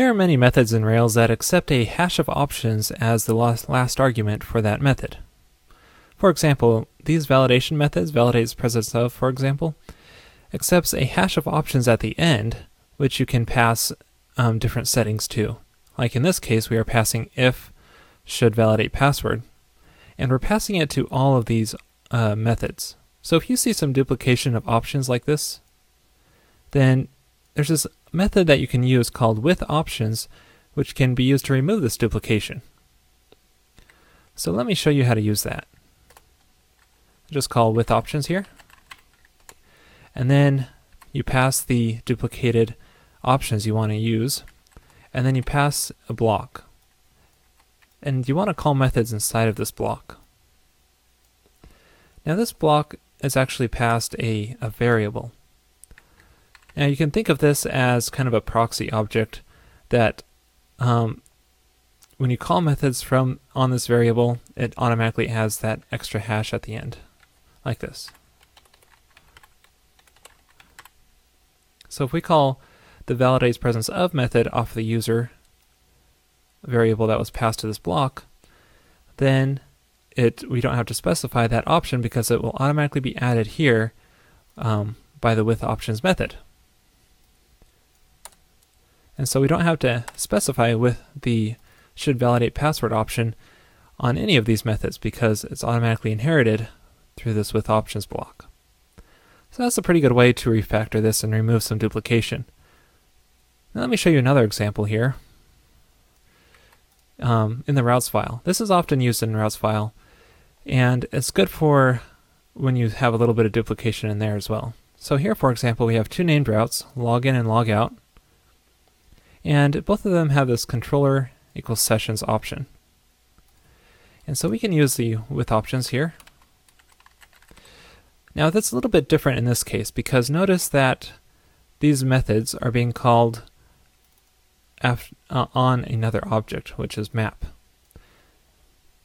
There are many methods in Rails that accept a hash of options as the last argument for that method. For example, these validation methods, validates presence of, for example, accepts a hash of options at the end, which you can pass um, different settings to. Like in this case, we are passing if should validate password, and we're passing it to all of these uh, methods. So if you see some duplication of options like this, then there's this method that you can use called with options, which can be used to remove this duplication. So let me show you how to use that. Just call with options here. And then you pass the duplicated options you want to use, and then you pass a block. And you want to call methods inside of this block. Now this block is actually passed a, a variable. Now you can think of this as kind of a proxy object that um, when you call methods from on this variable, it automatically has that extra hash at the end, like this. So if we call the validates presence of method off the user variable that was passed to this block, then it we don't have to specify that option because it will automatically be added here um, by the with options method. And so we don't have to specify with the should validate password option on any of these methods because it's automatically inherited through this with options block. So that's a pretty good way to refactor this and remove some duplication. Now let me show you another example here um, in the routes file. This is often used in routes file, and it's good for when you have a little bit of duplication in there as well. So here, for example, we have two named routes, login and logout. And both of them have this controller equals sessions option. And so we can use the with options here. Now that's a little bit different in this case because notice that these methods are being called uh, on another object, which is map.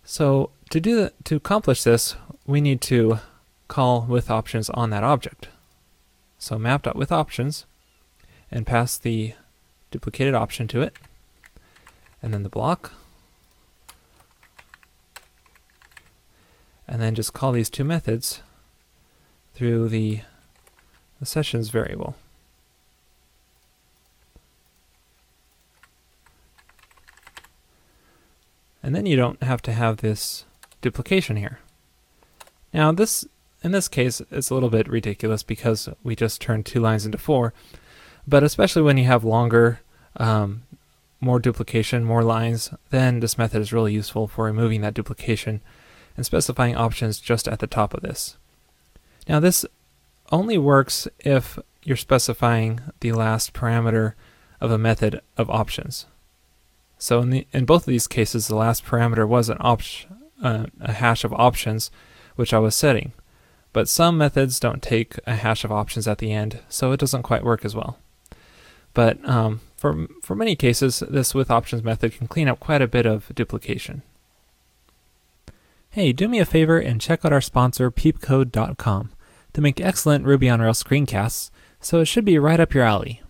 So to do that, to accomplish this, we need to call with options on that object. So map.withOptions and pass the duplicated option to it, and then the block, and then just call these two methods through the, the sessions variable. And then you don't have to have this duplication here. Now this, in this case, it's a little bit ridiculous because we just turned two lines into four, but especially when you have longer um, more duplication, more lines, then this method is really useful for removing that duplication and specifying options just at the top of this. Now this only works if you're specifying the last parameter of a method of options. So in, the, in both of these cases, the last parameter was an option, uh, a hash of options, which I was setting. But some methods don't take a hash of options at the end, so it doesn't quite work as well. But um, for, for many cases, this with options method can clean up quite a bit of duplication. Hey, do me a favor and check out our sponsor, peepcode.com. to make excellent Ruby on Rails screencasts, so it should be right up your alley.